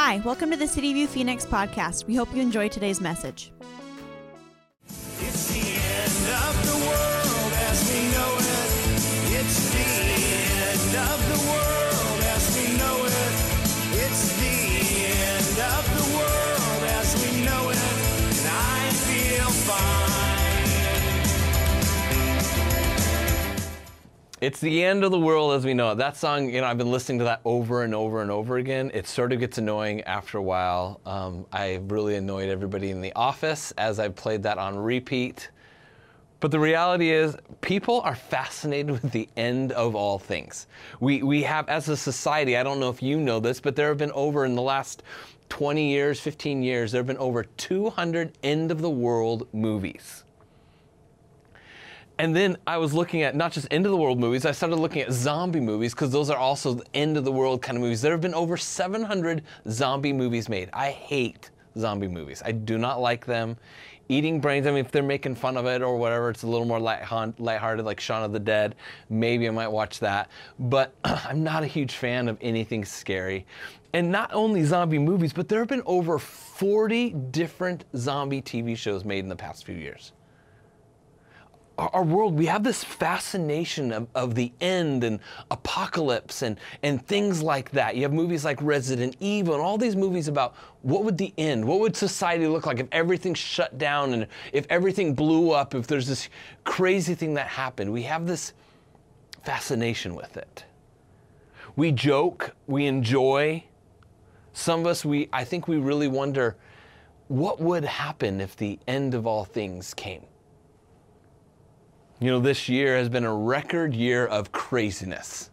Hi, welcome to the City View Phoenix podcast. We hope you enjoy today's message. It's the end of the world as we know it. That song, you know, I've been listening to that over and over and over again. It sort of gets annoying after a while. Um, I really annoyed everybody in the office as I played that on repeat. But the reality is, people are fascinated with the end of all things. We, we have, as a society, I don't know if you know this, but there have been over in the last 20 years, 15 years, there have been over 200 end of the world movies. And then I was looking at not just end of the world movies, I started looking at zombie movies because those are also the end of the world kind of movies. There have been over 700 zombie movies made. I hate zombie movies. I do not like them. Eating brains, I mean, if they're making fun of it or whatever, it's a little more light, lighthearted, like Shaun of the Dead. Maybe I might watch that. But I'm not a huge fan of anything scary. And not only zombie movies, but there have been over 40 different zombie TV shows made in the past few years our, world, we have this fascination of, of the end and apocalypse and, and things like that. You have movies like Resident Evil and all these movies about what would the end, what would society look like if everything shut down and if everything blew up, if there's this crazy thing that happened. We have this fascination with it. We joke, we enjoy. Some of us, we, I think we really wonder what would happen if the end of all things came. You know, this year has been a record year of craziness.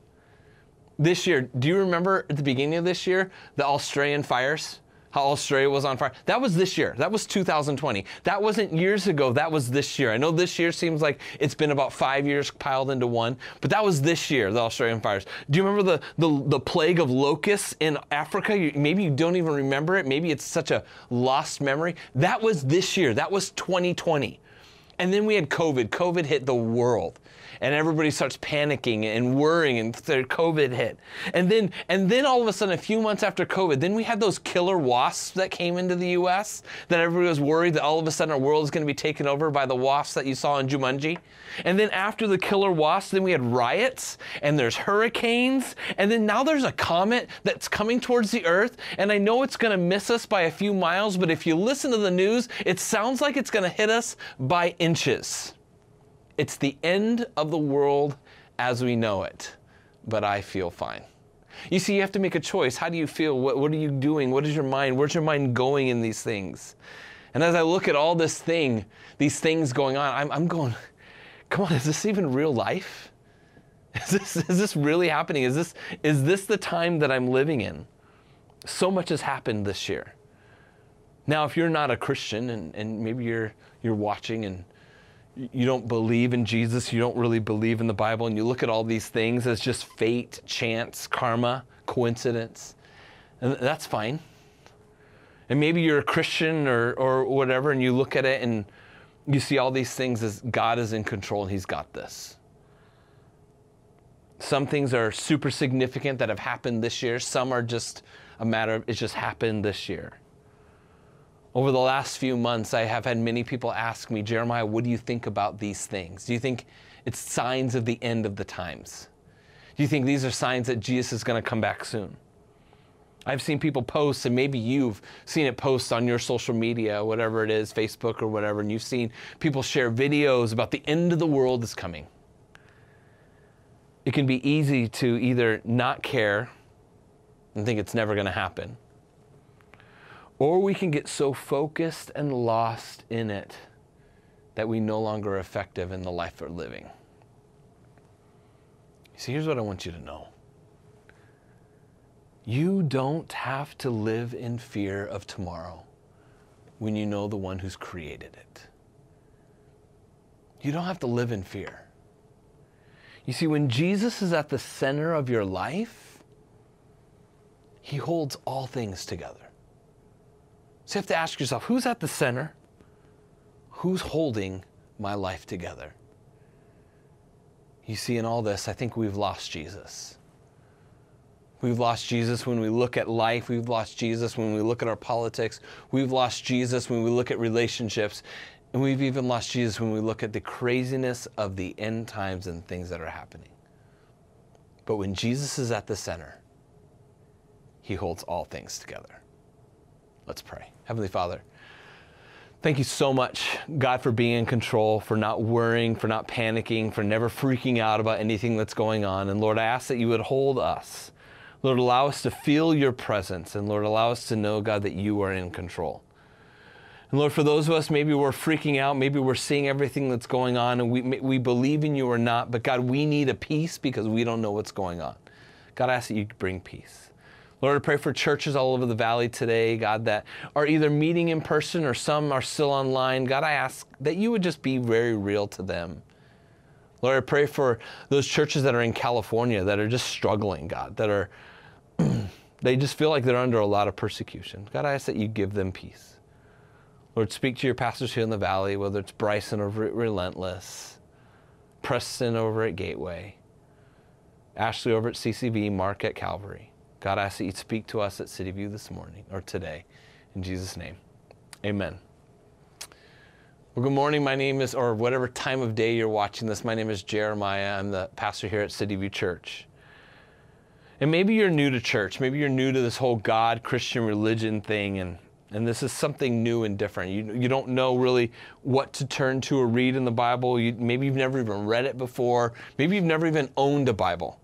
This year, do you remember at the beginning of this year, the Australian fires? How Australia was on fire? That was this year. That was 2020. That wasn't years ago. That was this year. I know this year seems like it's been about five years piled into one, but that was this year, the Australian fires. Do you remember the, the, the plague of locusts in Africa? You, maybe you don't even remember it. Maybe it's such a lost memory. That was this year. That was 2020. And then we had COVID. COVID hit the world. And everybody starts panicking and worrying and COVID hit. And then and then all of a sudden a few months after COVID, then we had those killer wasps that came into the US that everybody was worried that all of a sudden our world is going to be taken over by the wasps that you saw in Jumanji. And then after the killer wasps, then we had riots and there's hurricanes and then now there's a comet that's coming towards the earth and I know it's going to miss us by a few miles, but if you listen to the news, it sounds like it's going to hit us by inches. It's the end of the world as we know it, but I feel fine. You see, you have to make a choice. How do you feel? What, what are you doing? What is your mind? Where's your mind going in these things? And as I look at all this thing, these things going on, I'm, I'm going, come on, is this even real life? Is this, is this really happening? Is this, is this the time that I'm living in? So much has happened this year. Now, if you're not a Christian and, and maybe you're, you're watching and you don't believe in Jesus, you don't really believe in the Bible, and you look at all these things as just fate, chance, karma, coincidence, and that's fine. And maybe you're a Christian or, or whatever, and you look at it and you see all these things as God is in control and He's got this. Some things are super significant that have happened this year, some are just a matter of it just happened this year. Over the last few months, I have had many people ask me, Jeremiah, what do you think about these things? Do you think it's signs of the end of the times? Do you think these are signs that Jesus is going to come back soon? I've seen people post, and maybe you've seen it post on your social media, whatever it is, Facebook or whatever, and you've seen people share videos about the end of the world is coming. It can be easy to either not care and think it's never going to happen, or we can get so focused and lost in it that we no longer are effective in the life we're living. See, here's what I want you to know you don't have to live in fear of tomorrow when you know the one who's created it. You don't have to live in fear. You see, when Jesus is at the center of your life, he holds all things together. So you have to ask yourself who's at the center? Who's holding my life together? You see, in all this, I think we've lost Jesus. We've lost Jesus when we look at life. We've lost Jesus when we look at our politics. We've lost Jesus when we look at relationships. And we've even lost Jesus when we look at the craziness of the end times and things that are happening. But when Jesus is at the center, he holds all things together. Let's pray. Heavenly Father, thank you so much, God, for being in control, for not worrying, for not panicking, for never freaking out about anything that's going on. And Lord, I ask that you would hold us. Lord, allow us to feel your presence. And Lord, allow us to know, God, that you are in control. And Lord, for those of us, maybe we're freaking out, maybe we're seeing everything that's going on and we, we believe in you or not, but God, we need a peace because we don't know what's going on. God, I ask that you bring peace. Lord, I pray for churches all over the valley today, God, that are either meeting in person or some are still online. God, I ask that you would just be very real to them. Lord, I pray for those churches that are in California that are just struggling, God, that are, they just feel like they're under a lot of persecution. God, I ask that you give them peace. Lord, speak to your pastors here in the valley, whether it's Bryson over at Relentless, Preston over at Gateway, Ashley over at CCV, Mark at Calvary. God, I ask that you speak to us at City View this morning or today. In Jesus' name, amen. Well, good morning. My name is, or whatever time of day you're watching this, my name is Jeremiah. I'm the pastor here at City View Church. And maybe you're new to church. Maybe you're new to this whole God, Christian religion thing, and and this is something new and different. You, you don't know really what to turn to or read in the Bible. You, maybe you've never even read it before. Maybe you've never even owned a Bible.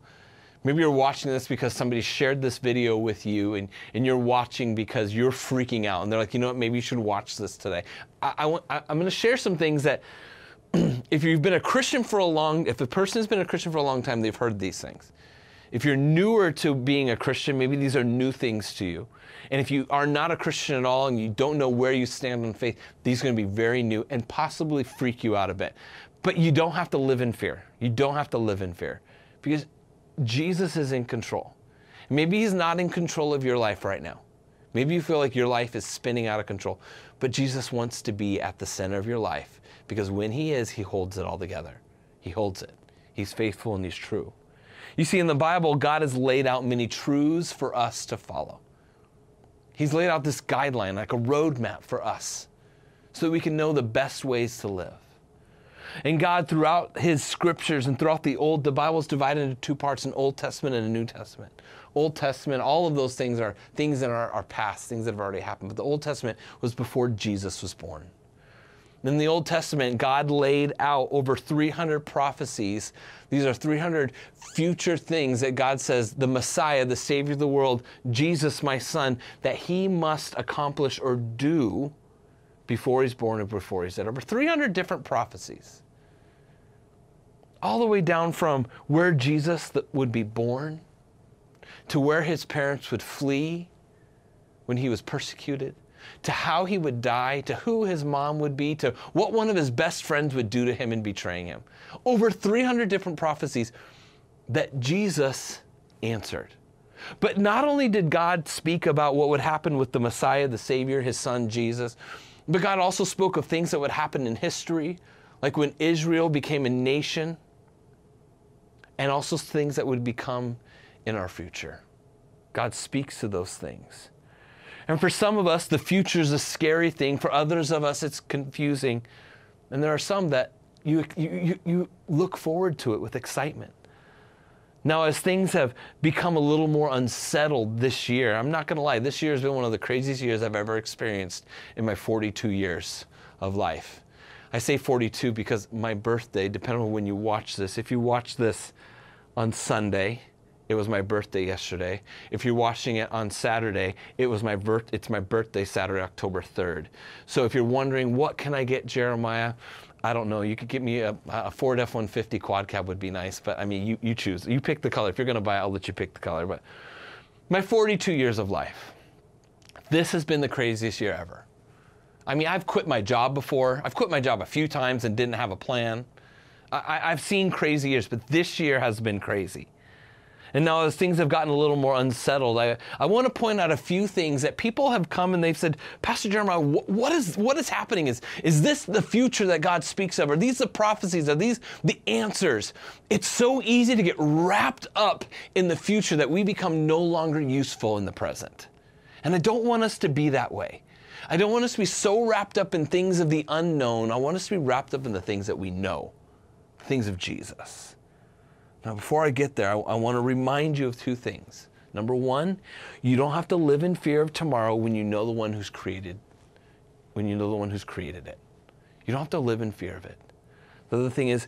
Maybe you're watching this because somebody shared this video with you and, and you're watching because you're freaking out. And they're like, you know what, maybe you should watch this today. I, I want, I, I'm going to share some things that if you've been a Christian for a long, if a person has been a Christian for a long time, they've heard these things. If you're newer to being a Christian, maybe these are new things to you. And if you are not a Christian at all and you don't know where you stand on faith, these are going to be very new and possibly freak you out a bit. But you don't have to live in fear. You don't have to live in fear because Jesus is in control. Maybe He's not in control of your life right now. Maybe you feel like your life is spinning out of control, but Jesus wants to be at the center of your life because when He is, He holds it all together. He holds it. He's faithful and He's true. You see, in the Bible, God has laid out many truths for us to follow. He's laid out this guideline, like a roadmap for us, so that we can know the best ways to live. And God, throughout His scriptures and throughout the Old, the Bible is divided into two parts an Old Testament and a New Testament. Old Testament, all of those things are things that are, past, things that have already happened. But the Old Testament was before Jesus was born. In the Old Testament, God laid out over 300 prophecies. These are 300 future things that God says the Messiah, the Savior of the world, Jesus, my son, that he must accomplish or do before he's born and before he's dead. Over 300 different prophecies. All the way down from where Jesus would be born to where his parents would flee when he was persecuted to how he would die, to who his mom would be, to what one of his best friends would do to him in betraying him. Over 300 different prophecies that Jesus answered. But not only did God speak about what would happen with the Messiah, the Savior, his son Jesus, but God also spoke of things that would happen in history, like when Israel became a nation, and also things that would become in our future. God speaks to those things. And for some of us, the future is a scary thing. For others of us, it's confusing. And there are some that you, you, you look forward to it with excitement. Now, as things have become a little more unsettled this year, I'm not going to lie, this year has been one of the craziest years I've ever experienced in my 42 years of life. I say 42 because my birthday, depending on when you watch this, if you watch this on Sunday, it was my birthday yesterday. If you're watching it on Saturday, it was my birth. It's my birthday Saturday, October 3rd. So if you're wondering what can I get Jeremiah, I don't know. You could get me a, a Ford F-150 quad cab would be nice, but I mean, you, you choose. You pick the color. If you're going to buy it, I'll let you pick the color. But my 42 years of life, this has been the craziest year ever. I mean, I've quit my job before. I've quit my job a few times and didn't have a plan. I, I've seen crazy years, but this year has been crazy. And now, as things have gotten a little more unsettled, I, I want to point out a few things that people have come and they've said, Pastor Jeremiah, wh- what is what is happening? Is is this the future that God speaks of? Are these the prophecies? Are these the answers? It's so easy to get wrapped up in the future that we become no longer useful in the present. And I don't want us to be that way. I don't want us to be so wrapped up in things of the unknown. I want us to be wrapped up in the things that we know, things of Jesus. Now, before I get there, I, I want to remind you of two things. Number one, you don't have to live in fear of tomorrow when you know the one who's created, when you know the one who's created it. You don't have to live in fear of it. The other thing is,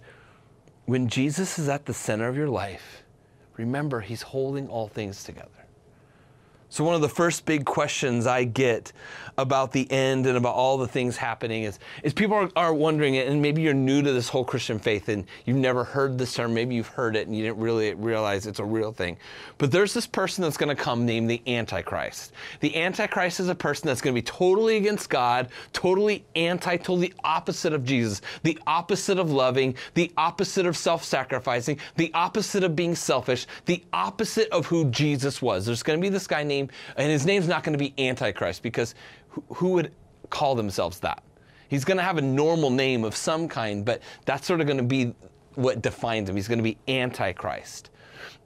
when Jesus is at the center of your life, remember he's holding all things together. So, one of the first big questions I get about the end and about all the things happening is, is people are, are wondering, and maybe you're new to this whole Christian faith and you've never heard this term, maybe you've heard it and you didn't really realize it's a real thing. But there's this person that's going to come named the Antichrist. The Antichrist is a person that's going to be totally against God, totally anti, totally opposite of Jesus, the opposite of loving, the opposite of self sacrificing, the opposite of being selfish, the opposite of who Jesus was. There's going to be this guy named and his name's not going to be Antichrist because who, who would call themselves that? He's going to have a normal name of some kind, but that's sort of going to be what defines him. He's going to be Antichrist.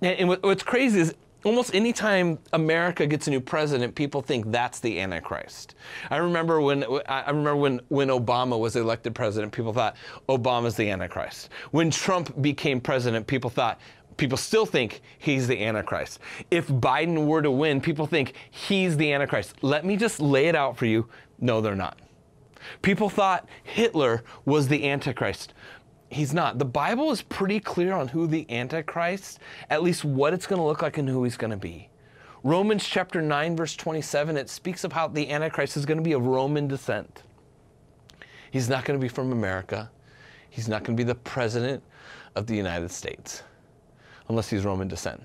And, and what, what's crazy is almost anytime America gets a new president, people think that's the Antichrist. I remember when I remember when when Obama was elected president, people thought Obama's the Antichrist. When Trump became president, people thought people still think he's the Antichrist. If Biden were to win, people think he's the Antichrist. Let me just lay it out for you. No, they're not. People thought Hitler was the Antichrist. He's not. The Bible is pretty clear on who the Antichrist, at least what it's going to look like and who he's going to be. Romans chapter 9, verse 27, it speaks of how the Antichrist is going to be of Roman descent. He's not going to be from America. He's not going to be the president of the United States unless he's Roman descent.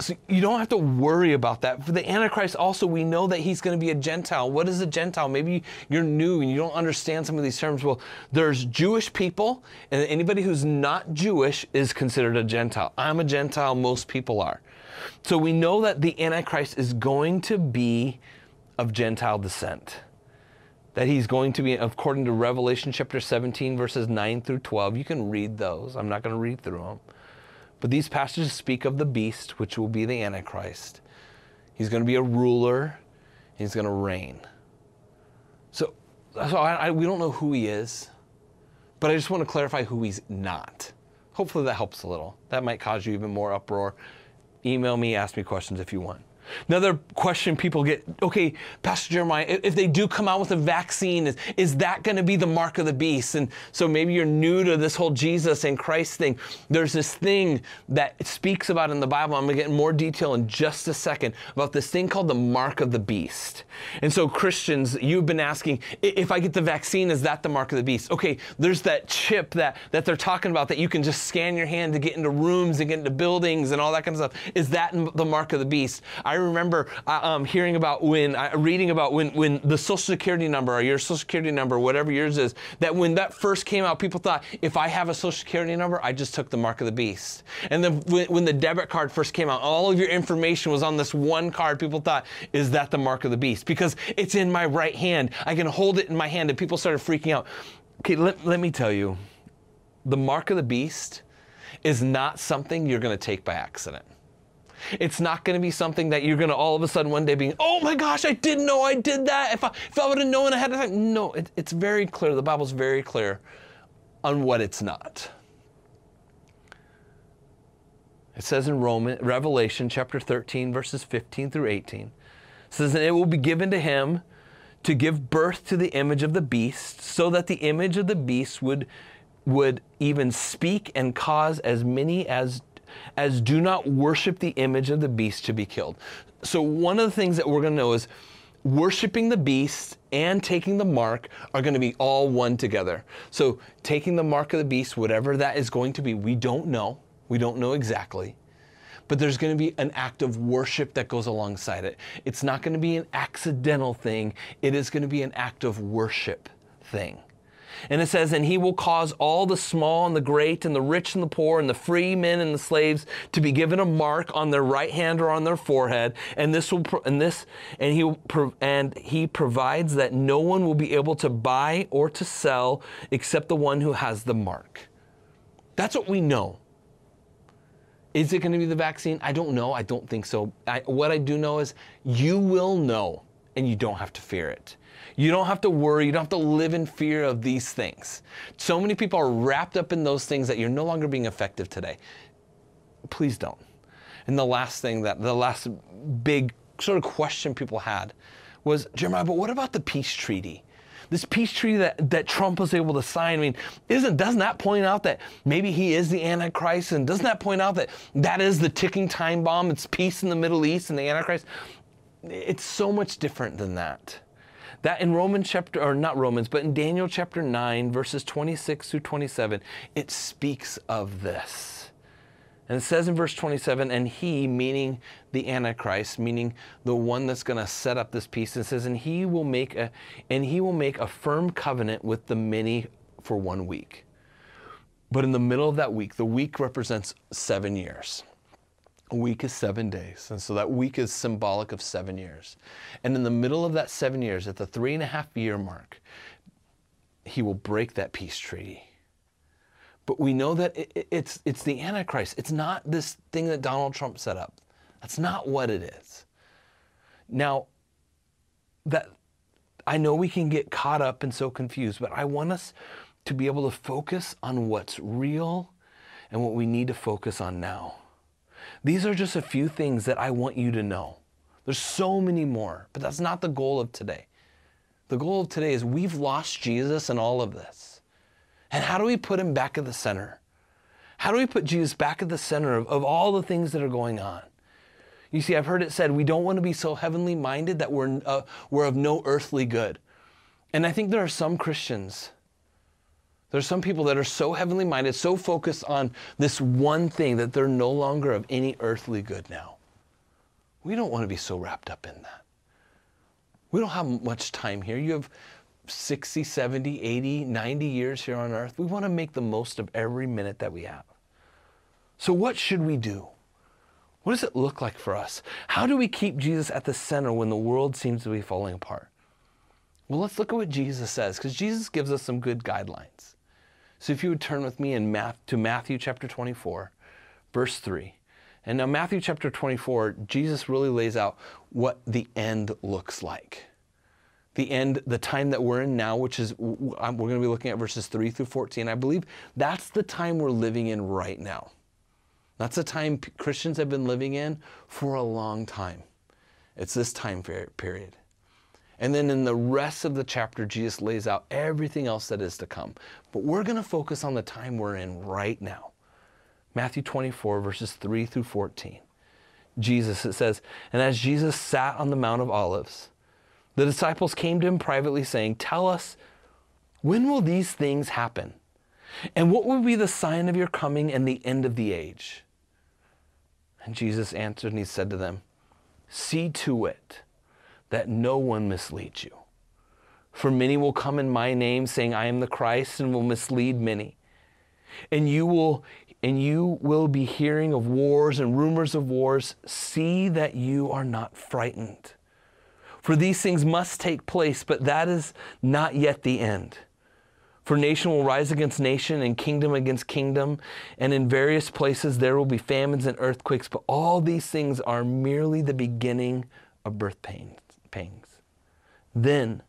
So you don't have to worry about that. For the Antichrist, also, we know that he's going to be a Gentile. What is a Gentile? Maybe you're new and you don't understand some of these terms. Well, there's Jewish people, and anybody who's not Jewish is considered a Gentile. I'm a Gentile, most people are. So we know that the Antichrist is going to be of Gentile descent. That he's going to be, according to Revelation chapter 17, verses 9 through 12. You can read those. I'm not going to read through them. But these passages speak of the beast, which will be the Antichrist. He's going to be a ruler, he's going to reign. So, so I, I, we don't know who he is, but I just want to clarify who he's not. Hopefully that helps a little. That might cause you even more uproar. Email me, ask me questions if you want. Another question people get okay, Pastor Jeremiah, if they do come out with a vaccine, is, is that going to be the mark of the beast? And so maybe you're new to this whole Jesus and Christ thing. There's this thing that speaks about in the Bible. I'm going to get more detail in just a second about this thing called the mark of the beast. And so, Christians, you've been asking, if I get the vaccine, is that the mark of the beast? Okay, there's that chip that, that they're talking about that you can just scan your hand to get into rooms and get into buildings and all that kind of stuff. Is that the mark of the beast? I remember uh, um, hearing about when, uh, reading about when, when the social security number or your social security number, whatever yours is, that when that first came out, people thought, if I have a social security number, I just took the mark of the beast. And then when, when the debit card first came out, all of your information was on this one card. People thought, is that the mark of the beast? Because it's in my right hand. I can hold it in my hand. And people started freaking out. Okay, let, let me tell you, the mark of the beast is not something you're going to take by accident. It's not going to be something that you're going to all of a sudden one day be, oh my gosh, I didn't know I did that. If I, if I would have known ahead of time. No, it, it's very clear. The Bible's very clear on what it's not. It says in Roman, Revelation chapter 13, verses 15 through 18, it says, And it will be given to him to give birth to the image of the beast, so that the image of the beast would, would even speak and cause as many as as do not worship the image of the beast to be killed. So, one of the things that we're going to know is worshiping the beast and taking the mark are going to be all one together. So, taking the mark of the beast, whatever that is going to be, we don't know. We don't know exactly. But there's going to be an act of worship that goes alongside it. It's not going to be an accidental thing, it is going to be an act of worship thing. And it says, And he will cause all the small and the great, and the rich and the poor, and the free men and the slaves to be given a mark on their right hand or on their forehead. And this will, and this, and he, will and he provides that no one will be able to buy or to sell except the one who has the mark. That's what we know. Is it going to be the vaccine? I don't know. I don't think so. I, what I do know is you will know and you don't have to fear it. You don't have to worry. You don't have to live in fear of these things. So many people are wrapped up in those things that you're no longer being effective today. Please don't. And the last thing that, the last big sort of question people had was Jeremiah, but what about the peace treaty? This peace treaty that, that Trump was able to sign, I mean, isn't doesn't that point out that maybe he is the Antichrist? And doesn't that point out that that is the ticking time bomb? It's peace in the Middle East and the Antichrist. It's so much different than that. That in Romans chapter, or not Romans, but in Daniel chapter 9, verses 26 through 27, it speaks of this. And it says in verse 27, and he, meaning the Antichrist, meaning the one that's going to set up this peace, and says, and he will make a, and he will make a firm covenant with the many for one week. But in the middle of that week, the week represents seven years. A week is seven days. And so that week is symbolic of seven years. And in the middle of that seven years, at the three and a half year mark, he will break that peace treaty. But we know that it, it's, it's the Antichrist. It's not this thing that Donald Trump set up. That's not what it is. Now, that I know we can get caught up and so confused, but I want us to be able to focus on what's real and what we need to focus on now. These are just a few things that I want you to know. There's so many more, but that's not the goal of today. The goal of today is we've lost Jesus in all of this. And how do we put him back at the center? How do we put Jesus back at the center of, of all the things that are going on? You see, I've heard it said we don't want to be so heavenly minded that we're, uh, we're of no earthly good. And I think there are some Christians, there's some people that are so heavenly minded, so focused on this one thing that they're no longer of any earthly good now. We don't want to be so wrapped up in that. We don't have much time here. You have 60, 70, 80, 90 years here on earth. We want to make the most of every minute that we have. So, what should we do? What does it look like for us? How do we keep Jesus at the center when the world seems to be falling apart? Well, let's look at what Jesus says, because Jesus gives us some good guidelines. So, if you would turn with me in Math, to Matthew chapter 24, verse 3. And now, Matthew chapter 24, Jesus really lays out what the end looks like the end, the time that we're in now, which is, we're going to be looking at verses 3 through 14. I believe that's the time we're living in right now. That's the time Christians have been living in for a long time. It's this time period. And then in the rest of the chapter, Jesus lays out everything else that is to come. But we're going to focus on the time we're in right now. Matthew 24, verses 3 through 14. Jesus, it says, And as Jesus sat on the Mount of Olives, the disciples came to him privately, saying, Tell us, when will these things happen? And what will be the sign of your coming and the end of the age? And Jesus answered and he said to them, See to it that no one misleads you. For many will come in my name, saying, I am the Christ, and will mislead many. And you will and you will be hearing of wars and rumors of wars. See that you are not frightened. For these things must take place, but that is not yet the end. For nation will rise against nation and kingdom against kingdom, and in various places there will be famines and earthquakes, but all these things are merely the beginning of birth pains, pangs. Then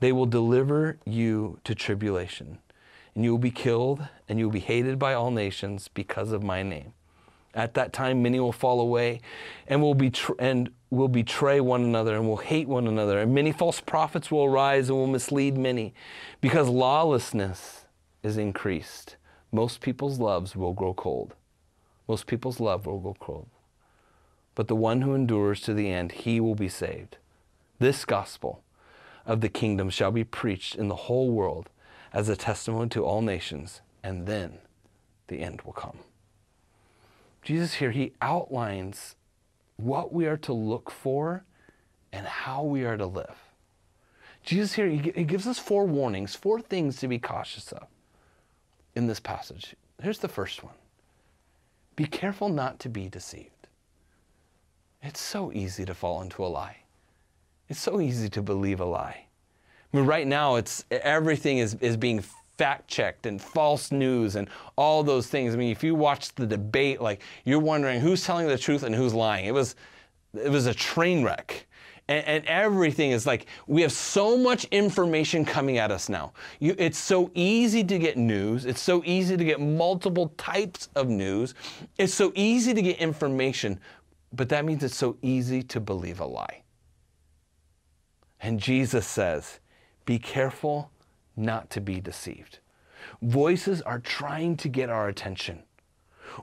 they will deliver you to tribulation, and you will be killed, and you will be hated by all nations because of my name. At that time, many will fall away and will, be and will betray one another and will hate one another. And many false prophets will arise and will mislead many. Because lawlessness is increased, most people's loves will grow cold. Most people's love will grow cold. But the one who endures to the end, he will be saved. This gospel of the kingdom shall be preached in the whole world as a testimony to all nations, and then the end will come. Jesus here, he outlines what we are to look for and how we are to live. Jesus here, he, gives us four warnings, four things to be cautious of in this passage. Here's the first one Be careful not to be deceived. It's so easy to fall into a lie. It's so easy to believe a lie. I mean, right now, it's everything is, is being fact checked and false news and all those things. I mean, if you watch the debate, like you're wondering who's telling the truth and who's lying. It was, it was a train wreck. And, and everything is like we have so much information coming at us now. You, it's so easy to get news. It's so easy to get multiple types of news. It's so easy to get information, but that means it's so easy to believe a lie. And Jesus says, be careful not to be deceived. Voices are trying to get our attention.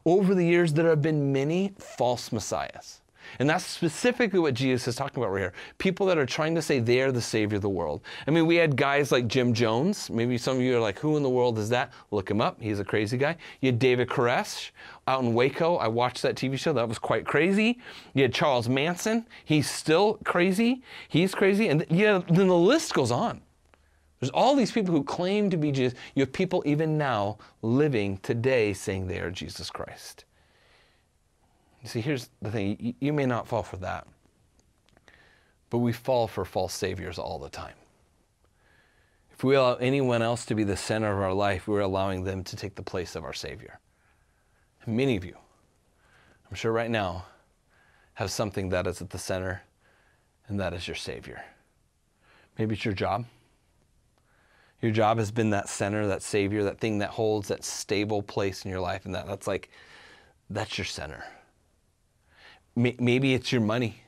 Over the years, there have been many false messiahs. And that's specifically what Jesus is talking about right here. People that are trying to say they're the savior of the world. I mean, we had guys like Jim Jones. Maybe some of you are like, who in the world is that? Look him up. He's a crazy guy. You had David Koresh out in Waco. I watched that TV show. That was quite crazy. You had Charles Manson. He's still crazy. He's crazy. And yeah, then the list goes on. There's all these people who claim to be Jesus. You have people even now living today saying they are Jesus Christ. You see, here's the thing you, you may not fall for that, but we fall for false saviors all the time. If we allow anyone else to be the center of our life, we're allowing them to take the place of our Savior. And many of you, I'm sure right now, have something that is at the center, and that is your Savior. Maybe it's your job. Your job has been that center, that Savior, that thing that holds that stable place in your life, and that, that's like, that's your center. May- Maybe it's your money.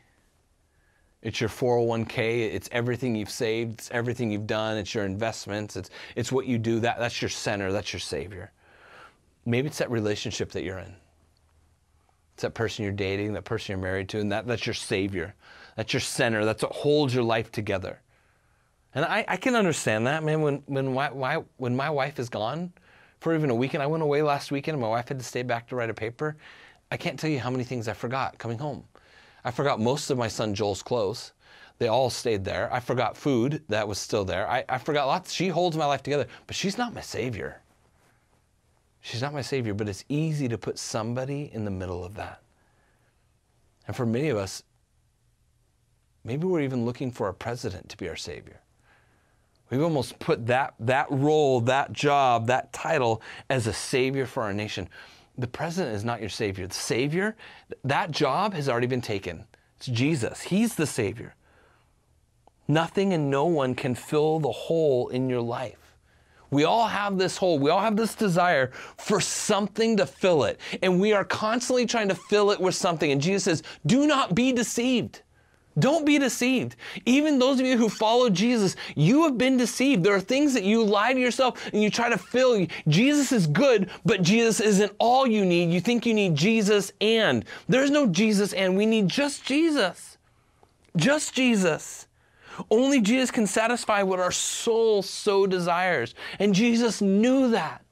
It's your 401k. It's everything you've saved. It's everything you've done. It's your investments. It's, it's what you do. That, that's your center. That's your savior. Maybe it's that relationship that you're in. It's that person you're dating, that person you're married to, and that, that's your savior. That's your center. That's what holds your life together. And I, I can understand that, man. When, when, my, why, when my wife is gone for even a weekend, I went away last weekend and my wife had to stay back to write a paper. I can't tell you how many things I forgot coming home. I forgot most of my son Joel's clothes. They all stayed there. I forgot food that was still there. I, I forgot lots. She holds my life together, but she's not my savior. She's not my savior, but it's easy to put somebody in the middle of that. And for many of us, maybe we're even looking for a president to be our savior. We've almost put that, that role, that job, that title as a savior for our nation. The president is not your savior. The savior, that job has already been taken. It's Jesus. He's the savior. Nothing and no one can fill the hole in your life. We all have this hole. We all have this desire for something to fill it. And we are constantly trying to fill it with something. And Jesus says, do not be deceived. Don't be deceived. Even those of you who follow Jesus, you have been deceived. There are things that you lie to yourself and you try to fill. Jesus is good, but Jesus isn't all you need. You think you need Jesus and. There's no Jesus and. We need just Jesus. Just Jesus. Only Jesus can satisfy what our soul so desires. And Jesus knew that.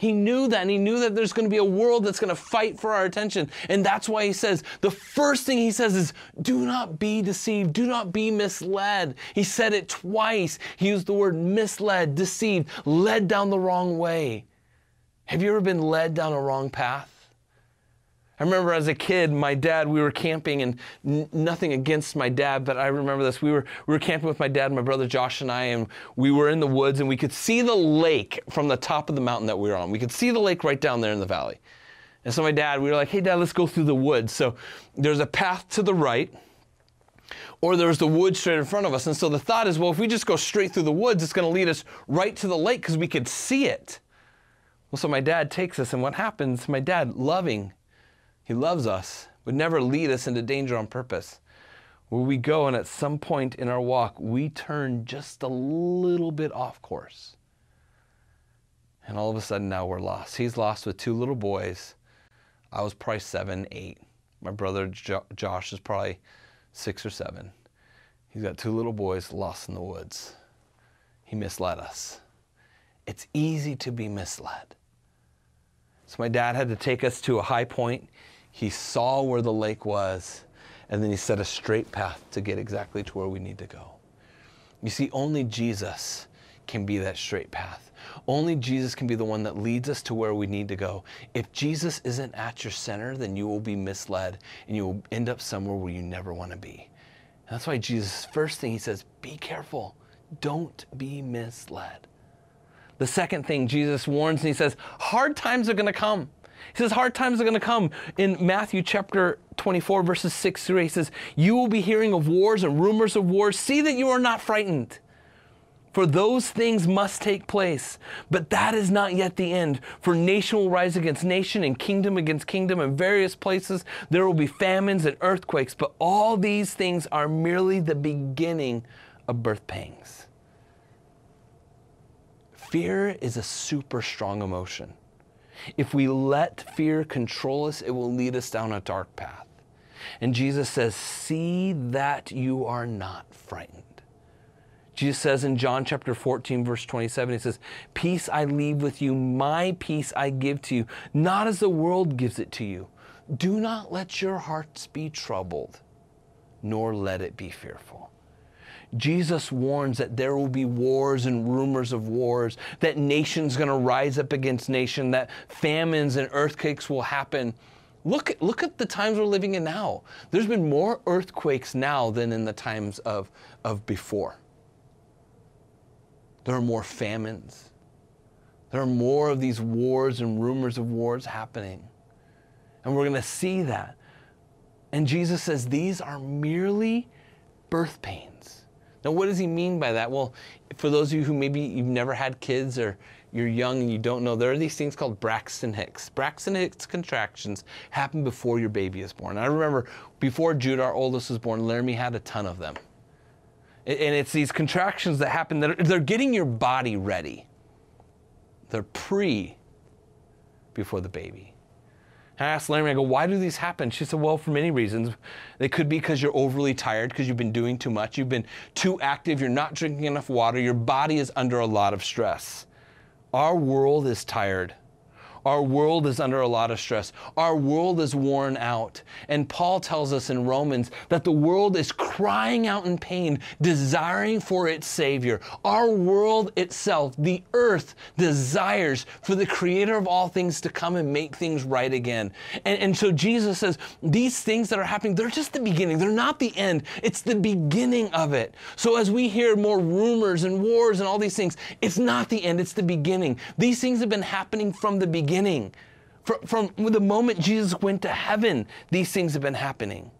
He knew that, and he knew that there's going to be a world that's going to fight for our attention. And that's why he says, the first thing he says is, do not be deceived, do not be misled. He said it twice. He used the word misled, deceived, led down the wrong way. Have you ever been led down a wrong path? I remember as a kid, my dad, we were camping, and n- nothing against my dad, but I remember this. We were, we were camping with my dad, my brother Josh, and I, and we were in the woods, and we could see the lake from the top of the mountain that we were on. We could see the lake right down there in the valley. And so my dad, we were like, hey, dad, let's go through the woods. So there's a path to the right, or there's the woods straight in front of us. And so the thought is, well, if we just go straight through the woods, it's going to lead us right to the lake because we could see it. Well, so my dad takes us, and what happens? My dad, loving, he loves us, would never lead us into danger on purpose. Where we go, and at some point in our walk, we turn just a little bit off course. And all of a sudden, now we're lost. He's lost with two little boys. I was probably seven, eight. My brother jo- Josh is probably six or seven. He's got two little boys lost in the woods. He misled us. It's easy to be misled. So my dad had to take us to a high point. He saw where the lake was, and then he set a straight path to get exactly to where we need to go. You see, only Jesus can be that straight path. Only Jesus can be the one that leads us to where we need to go. If Jesus isn't at your center, then you will be misled and you will end up somewhere where you never want to be. And that's why Jesus' first thing he says, be careful. Don't be misled. The second thing Jesus warns and he says, hard times are going to come. He says, hard times are going to come. In Matthew chapter 24, verses 6 through 8, he says, You will be hearing of wars and rumors of wars. See that you are not frightened. For those things must take place, but that is not yet the end. For nation will rise against nation, and kingdom against kingdom. In various places there will be famines and earthquakes, but all these things are merely the beginning of birth pangs. Fear is a super strong emotion. If we let fear control us, it will lead us down a dark path. And Jesus says, See that you are not frightened. Jesus says in John chapter 14, verse 27, He says, Peace I leave with you, my peace I give to you, not as the world gives it to you. Do not let your hearts be troubled, nor let it be fearful. Jesus warns that there will be wars and rumors of wars, that nations going to rise up against nation, that famines and earthquakes will happen. Look, look at the times we're living in now. There's been more earthquakes now than in the times of, of before. There are more famines. There are more of these wars and rumors of wars happening. And we're going to see that. And Jesus says these are merely birth pains. Now, what does he mean by that? Well, for those of you who maybe you've never had kids or you're young and you don't know, there are these things called Braxton Hicks. Braxton Hicks contractions happen before your baby is born. I remember before Jude, our oldest, was born, Laramie had a ton of them. And it's these contractions that happen that are, they're getting your body ready. They're pre before the baby. I asked Larry, I go, why do these happen? She said, well, for many reasons. They could be because you're overly tired, because you've been doing too much, you've been too active, you're not drinking enough water, your body is under a lot of stress. Our world is tired. Our world is under a lot of stress. Our world is worn out. And Paul tells us in Romans that the world is crying out in pain, desiring for its Savior. Our world itself, the earth, desires for the Creator of all things to come and make things right again. And, and so Jesus says, these things that are happening, they're just the beginning. They're not the end. It's the beginning of it. So as we hear more rumors and wars and all these things, it's not the end, it's the beginning. These things have been happening from the beginning beginning. From, the moment Jesus went to heaven, these things have been happening.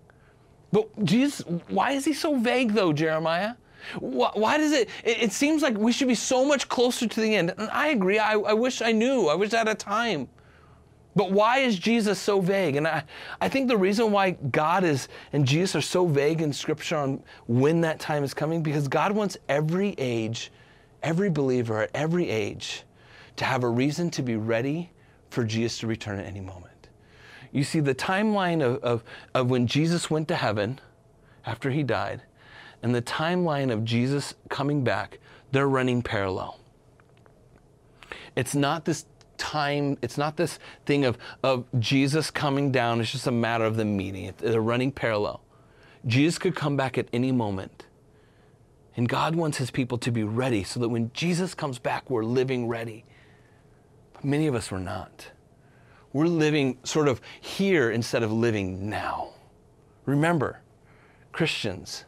But Jesus, why is he so vague though, Jeremiah? Why, why does it, it, it, seems like we should be so much closer to the end. And I agree, I, I wish I knew, I wish I had a time. But why is Jesus so vague? And I, I think the reason why God is and Jesus are so vague in Scripture on when that time is coming, because God wants every age, every believer at every age, to have a reason to be ready for Jesus to return at any moment. You see, the timeline of, of, of when Jesus went to heaven after he died and the timeline of Jesus coming back, they're running parallel. It's not this time, it's not this thing of, of Jesus coming down, it's just a matter of the meeting. They're running parallel. Jesus could come back at any moment. And God wants his people to be ready so that when Jesus comes back, we're living ready. Many of us were not. We're living sort of here instead of living now. Remember, Christians,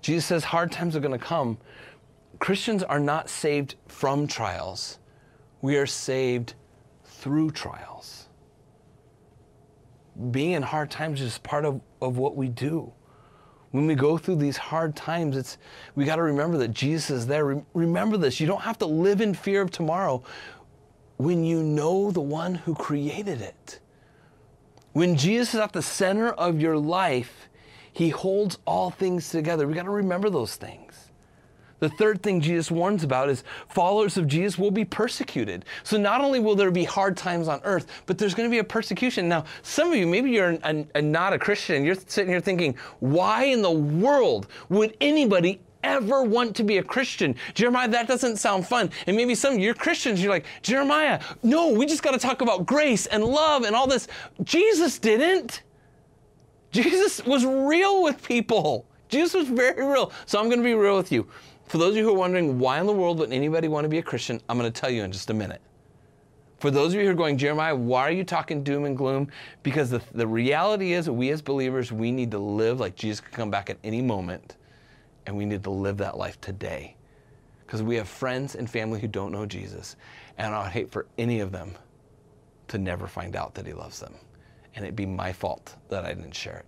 Jesus says hard times are going to come. Christians are not saved from trials, we are saved through trials. Being in hard times is part of, of what we do. When we go through these hard times, it's we got to remember that Jesus is there. remember this. You don't have to live in fear of tomorrow when you know the one who created it. When Jesus is at the center of your life, he holds all things together. We got to remember those things. The third thing Jesus warns about is followers of Jesus will be persecuted. So not only will there be hard times on earth, but there's going to be a persecution. Now, some of you, maybe you're a, a, not a Christian, you're sitting here thinking, why in the world would anybody ever want to be a Christian. Jeremiah, that doesn't sound fun. And maybe some of you're Christians, you're like, Jeremiah, no, we just got to talk about grace and love and all this. Jesus didn't. Jesus was real with people. Jesus was very real. So I'm going to be real with you. For those of you who are wondering why in the world would anybody want to be a Christian, I'm going to tell you in just a minute. For those of you who are going, Jeremiah, why are you talking doom and gloom? Because the, the reality is, we as believers, we need to live like Jesus could come back at any moment, and we need to live that life today. Because we have friends and family who don't know Jesus, and I would hate for any of them to never find out that He loves them. And it'd be my fault that I didn't share it.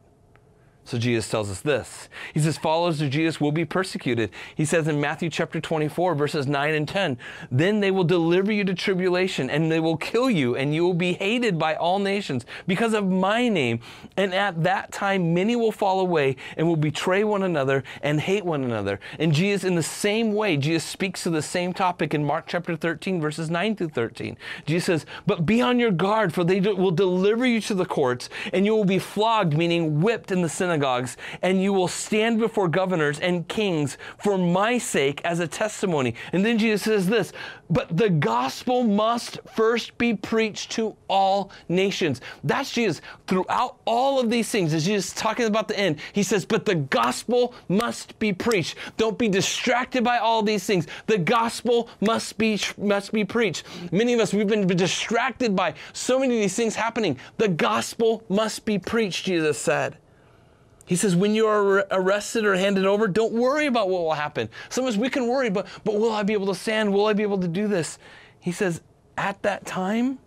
So Jesus tells us this. He says, followers of Jesus will be persecuted. He says in Matthew chapter 24, verses 9 and 10, then they will deliver you to tribulation and they will kill you and you will be hated by all nations because of my name. And at that time, many will fall away and will betray one another and hate one another. And Jesus, in the same way, Jesus speaks to the same topic in Mark chapter 13, verses 9 through 13. Jesus says, but be on your guard for they will deliver you to the courts and you will be flogged, meaning whipped in the synagogue synagogues, and you will stand before governors and kings for my sake as a testimony. And then Jesus says this, but the gospel must first be preached to all nations. That's Jesus. Throughout all of these things, as Jesus talking about the end, he says, but the gospel must be preached. Don't be distracted by all these things. The gospel must be must be preached. Many of us we've been distracted by so many of these things happening. The gospel must be preached, Jesus said. He says, when you are arrested or handed over, don't worry about what will happen. Sometimes we can worry, but, but will I be able to stand? Will I be able to do this? He says, at that time,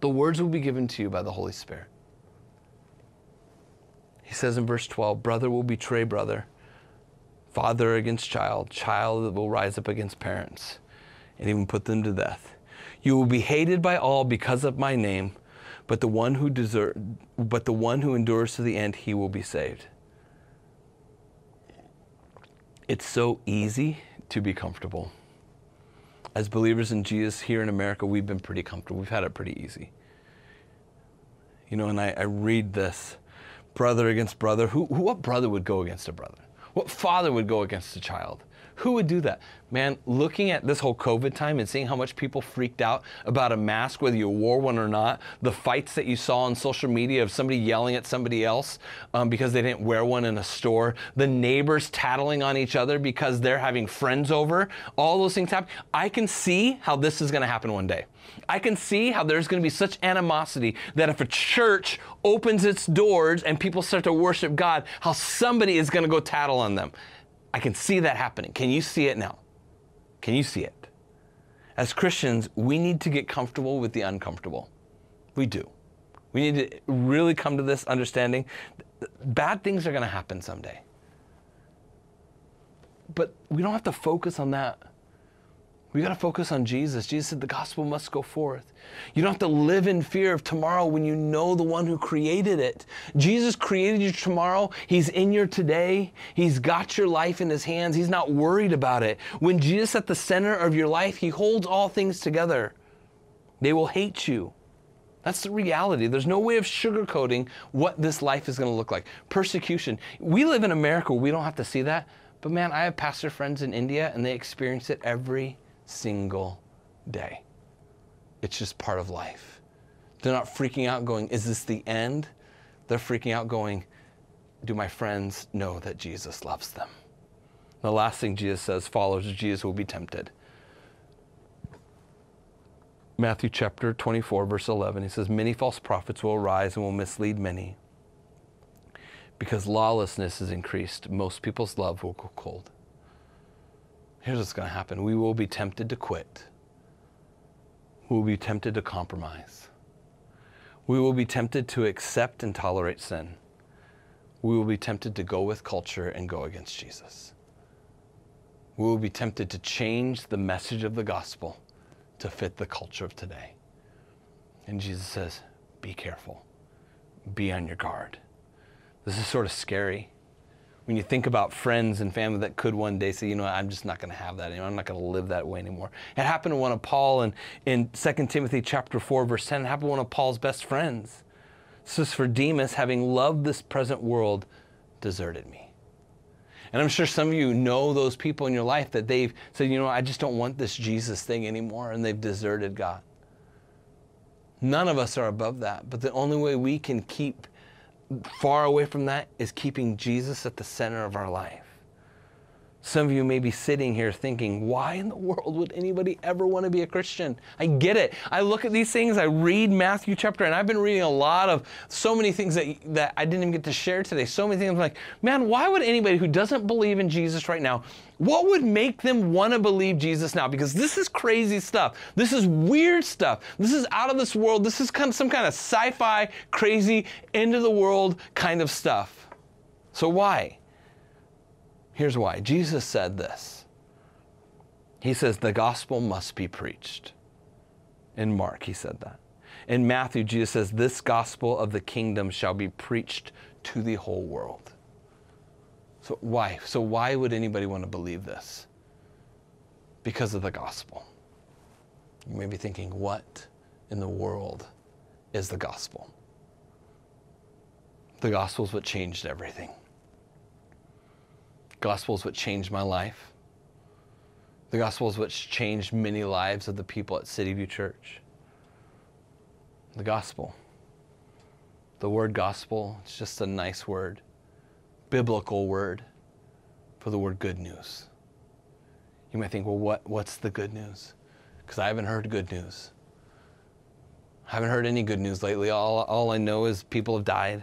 the words will be given to you by the Holy Spirit. He says in verse 12, brother will betray brother, father against child, child will rise up against parents, and even put them to death. You will be hated by all because of my name but the one who deserve, but the one who endures to the end, he will be saved. It's so easy to be comfortable. As believers in Jesus here in America, we've been pretty comfortable. We've had it pretty easy. You know, and I, I read this brother against brother. Who, who, what brother would go against a brother? What father would go against a child? Who would do that? Man, looking at this whole COVID time and seeing how much people freaked out about a mask, whether you wore one or not, the fights that you saw on social media of somebody yelling at somebody else um, because they didn't wear one in a store, the neighbors tattling on each other because they're having friends over, all those things happen. I can see how this is going to happen one day. I can see how there's going to be such animosity that if a church opens its doors and people start to worship God, how somebody is going to go tattle on them. I can see that happening. Can you see it now? Can you see it? As Christians, we need to get comfortable with the uncomfortable. We do. We need to really come to this understanding. Bad things are going to happen someday. But we don't have to focus on that. We got to focus on Jesus. Jesus said the gospel must go forth. You don't have to live in fear of tomorrow when you know the one who created it. Jesus created you tomorrow. He's in your today. He's got your life in his hands. He's not worried about it. When Jesus at the center of your life, he holds all things together. They will hate you. That's the reality. There's no way of sugarcoating what this life is going to look like. Persecution. We live in America. We don't have to see that. But man, I have pastor friends in India and they experience it every single day. It's just part of life. They're not freaking out going, is this the end? They're freaking out going, do my friends know that Jesus loves them? The last thing Jesus says, followers of Jesus will be tempted. Matthew chapter 24, verse 11, he says, Many false prophets will arise and will mislead many. Because lawlessness is increased, most people's love will go cold here's what's going to happen we will be tempted to quit. We will be tempted to compromise. We will be tempted to accept and tolerate sin. We will be tempted to go with culture and go against Jesus. We will be tempted to change the message of the gospel to fit the culture of today. And Jesus says, be careful, be on your guard. This is sort of scary when you think about friends and family that could one day say, you know, I'm just not going to have that anymore. I'm not going to live that way anymore. It happened to one of Paul in, in 2 Timothy chapter 4, verse 10. It happened to one of Paul's best friends. Demas, having loved this present world, deserted me. And I'm sure some of you know those people in your life that they've said, you know, I just don't want this Jesus thing anymore, and they've deserted God. None of us are above that, but the only way we can keep far away from that is keeping Jesus at the center of our life. Some of you may be sitting here thinking, why in the world would anybody ever want to be a Christian? I get it. I look at these things, I read Matthew chapter, and I've been reading a lot of so many things that, that I didn't even get to share today. So many things. I'm like, man, why would anybody who doesn't believe in Jesus right now, what would make them want to believe Jesus now? Because this is crazy stuff. This is weird stuff. This is out of this world. This is kind of some kind of sci fi, crazy, end of the world kind of stuff. So why? Here's why Jesus said this He says, the gospel must be preached. In Mark, he said that. In Matthew, Jesus says, this gospel of the kingdom shall be preached to the whole world. So, why? So, why would anybody want to believe this? Because of the gospel. You may be thinking, what in the world is the gospel? The gospel is what changed everything gospel is what changed my life. The gospel is what's changed many lives of the people at City View Church. The gospel. The word gospel, it's just a nice word, biblical word for the word good news. You might think, well, what, what's the good news? Because I haven't heard good news. I haven't heard any good news lately. All, all I know is people have died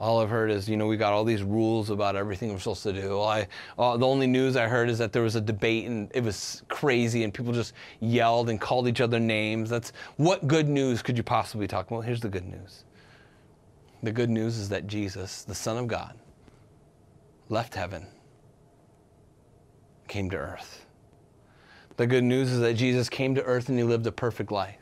all I've heard is, you know, we got all these rules about everything we're supposed to do. I, uh, the only news I heard is that there was a debate and it was crazy and people just yelled and called each other names. That's what good news could you possibly talk about? Here's the good news. The good news is that Jesus, the Son of God, left heaven, came to earth. The good news is that Jesus came to earth and he lived a perfect life.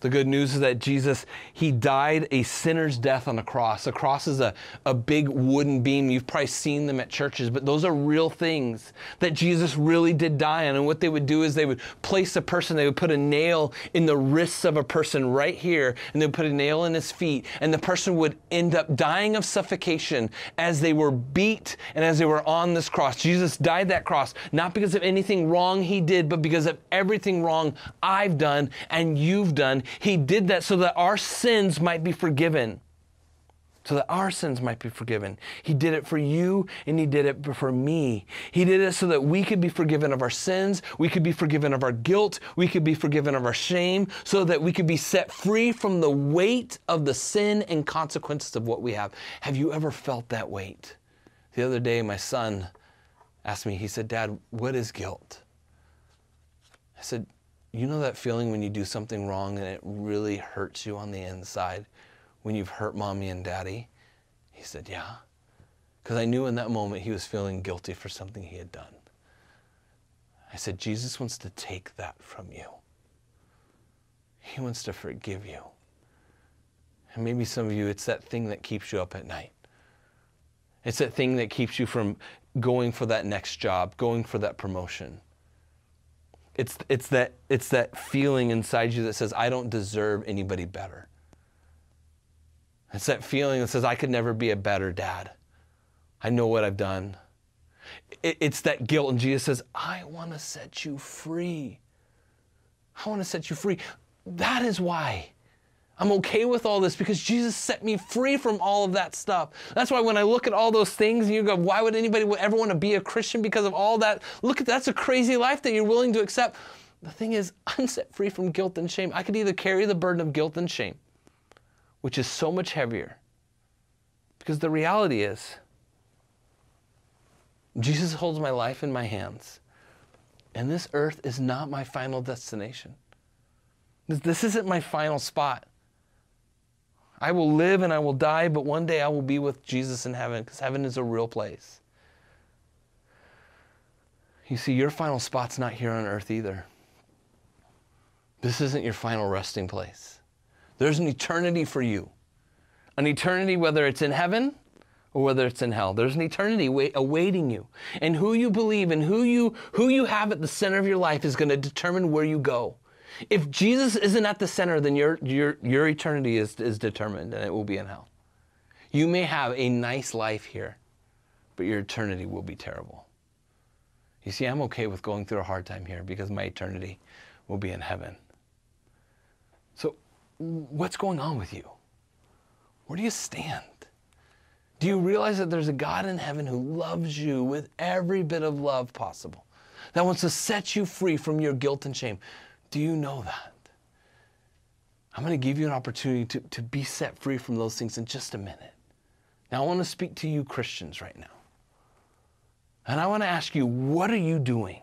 The good news is that Jesus, he died a sinner's death on a cross. A cross is a, a big wooden beam. You've probably seen them at churches, but those are real things that Jesus really did die on. And what they would do is they would place a person, they would put a nail in the wrists of a person right here, and they would put a nail in his feet, and the person would end up dying of suffocation as they were beat and as they were on this cross. Jesus died that cross, not because of anything wrong he did, but because of everything wrong I've done and you've done. He did that so that our sins might be forgiven. So that our sins might be forgiven. He did it for you and He did it for me. He did it so that we could be forgiven of our sins, we could be forgiven of our guilt, we could be forgiven of our shame, so that we could be set free from the weight of the sin and consequences of what we have. Have you ever felt that weight? The other day, my son asked me, he said, Dad, what is guilt? I said, you know that feeling when you do something wrong and it really hurts you on the inside when you've hurt mommy and daddy? He said, Yeah. Because I knew in that moment he was feeling guilty for something he had done. I said, Jesus wants to take that from you. He wants to forgive you. And maybe some of you, it's that thing that keeps you up at night. It's that thing that keeps you from going for that next job, going for that promotion. It's, it's, that, it's that feeling inside you that says, I don't deserve anybody better. It's that feeling that says, I could never be a better dad. I know what I've done. It, it's that guilt, and Jesus says, I want to set you free. I want to set you free. That is why. I'm okay with all this because Jesus set me free from all of that stuff. That's why when I look at all those things and you go, why would anybody ever want to be a Christian because of all that? Look at that's a crazy life that you're willing to accept. The thing is, I'm set free from guilt and shame. I could either carry the burden of guilt and shame, which is so much heavier. Because the reality is, Jesus holds my life in my hands. And this earth is not my final destination. This isn't my final spot. I will live and I will die, but one day I will be with Jesus in heaven because heaven is a real place. You see, your final spot's not here on earth either. This isn't your final resting place. There's an eternity for you. An eternity, whether it's in heaven or whether it's in hell. There's an eternity wait, awaiting you. And who you believe and who you, who you have at the center of your life is going to determine where you go. If Jesus isn't at the center, then your, your, your eternity is, is determined and it will be in hell. You may have a nice life here, but your eternity will be terrible. You see, I'm okay with going through a hard time here because my eternity will be in heaven. So, what's going on with you? Where do you stand? Do you realize that there's a God in heaven who loves you with every bit of love possible, that wants to set you free from your guilt and shame? Do you know that? I'm going to give you an opportunity to, to be set free from those things in just a minute. Now, I want to speak to you Christians right now. And I want to ask you, what are you doing?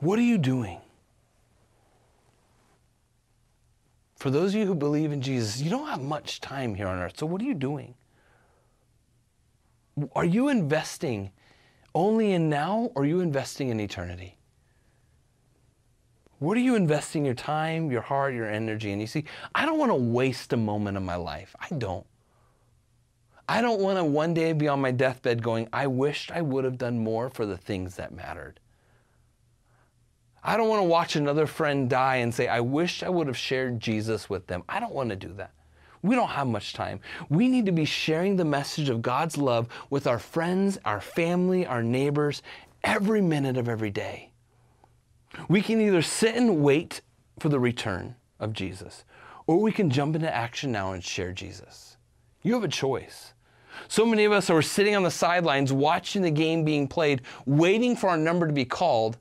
What are you doing? For those of you who believe in Jesus, you don't have much time here on earth. So, what are you doing? Are you investing only in now or are you investing in eternity? What are you investing your time, your heart, your energy And You see, I don't want to waste a moment of my life. I don't. I don't want to one day be on my deathbed going, I wished I would have done more for the things that mattered. I don't want to watch another friend die and say, I wish I would have shared Jesus with them. I don't want to do that. We don't have much time. We need to be sharing the message of God's love with our friends, our family, our neighbors, every minute of every day. We can either sit and wait for the return of Jesus, or we can jump into action now and share Jesus. You have a choice. So many of us are sitting on the sidelines watching the game being played, waiting for our number to be called,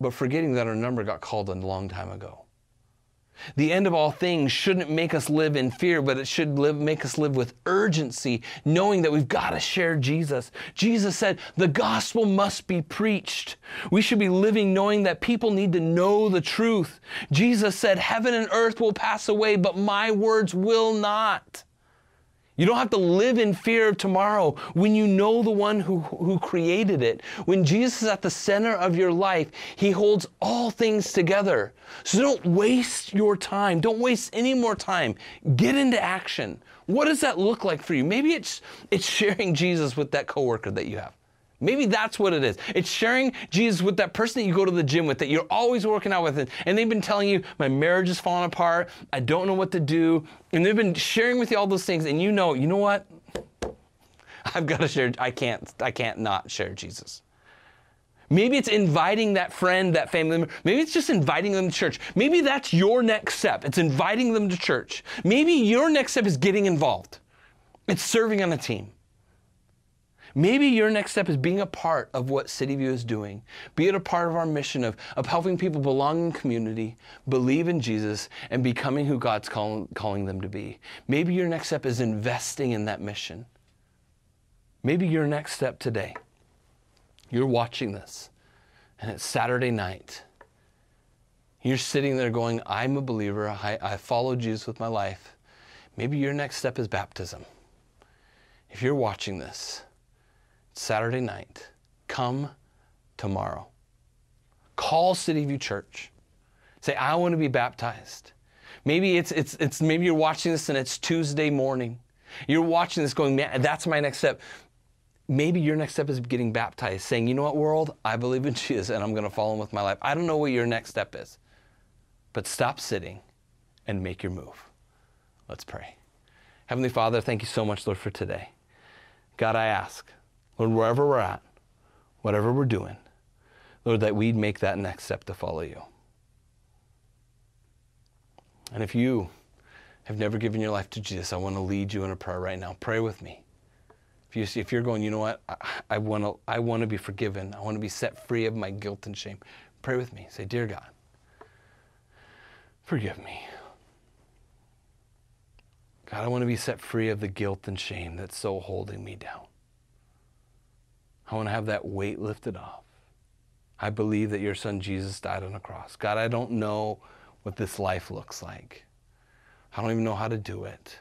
but forgetting that our number got called a long time ago. The end of all things shouldn't make us live in fear, but it should live, make us live with urgency, knowing that we've got to share Jesus. Jesus said, The gospel must be preached. We should be living knowing that people need to know the truth. Jesus said, Heaven and earth will pass away, but my words will not. You don't have to live in fear of tomorrow when you know the one who, who created it. When Jesus is at the center of your life, he holds all things together. So don't waste your time. Don't waste any more time. Get into action. What does that look like for you? Maybe it's, it's sharing Jesus with that coworker that you have. Maybe that's what it is. It's sharing Jesus with that person that you go to the gym with, that you're always working out with, and they've been telling you, my marriage is falling apart, I don't know what to do, and they've been sharing with you all those things, and you know, you know what? I've got to share. I can't. I can't not share Jesus. Maybe it's inviting that friend, that family member. Maybe it's just inviting them to church. Maybe that's your next step. It's inviting them to church. Maybe your next step is getting involved. It's serving on a team. Maybe your next step is being a part of what City View is doing. Be it a part of our mission of, of helping people belong in community, believe in Jesus, and becoming who God's call, calling them to be. Maybe your next step is investing in that mission. Maybe your next step today, you're watching this, and it's Saturday night. You're sitting there going, I'm a believer. I, I follow Jesus with my life. Maybe your next step is baptism. If you're watching this, Saturday night. Come tomorrow. Call City View Church. Say, I want to be baptized. Maybe it's, it's, it's maybe you're watching this and it's Tuesday morning. You're watching this going, man, that's my next step. Maybe your next step is getting baptized, saying, you know what, world, I believe in Jesus and I'm going to follow him with my life. I don't know what your next step is, but stop sitting and make your move. Let's pray. Heavenly Father, thank you so much, Lord, for today. God, I ask Lord, wherever we're at, whatever we're doing, Lord, that we'd make that next step to follow you. And if you have never given your life to Jesus, I want to lead you in a prayer right now. Pray with me. If, you, if you're going, you know what, I, I, want to, I want to be forgiven. I want to be set free of my guilt and shame. Pray with me. Say, Dear God, forgive me. God, I want to be set free of the guilt and shame that's so holding me down. I want to have that weight lifted off. I believe that your son Jesus died on a cross. God, I don't know what this life looks like. I don't even know how to do it.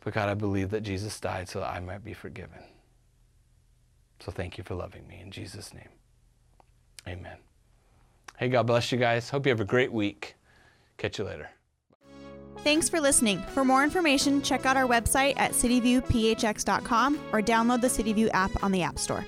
But God, I believe that Jesus died so that I might be forgiven. So thank you for loving me. In Jesus' name, amen. Hey, God bless you guys. Hope you have a great week. Catch you later. Thanks for listening. For more information, check out our website at cityviewphx.com or download the CityView app on the App Store.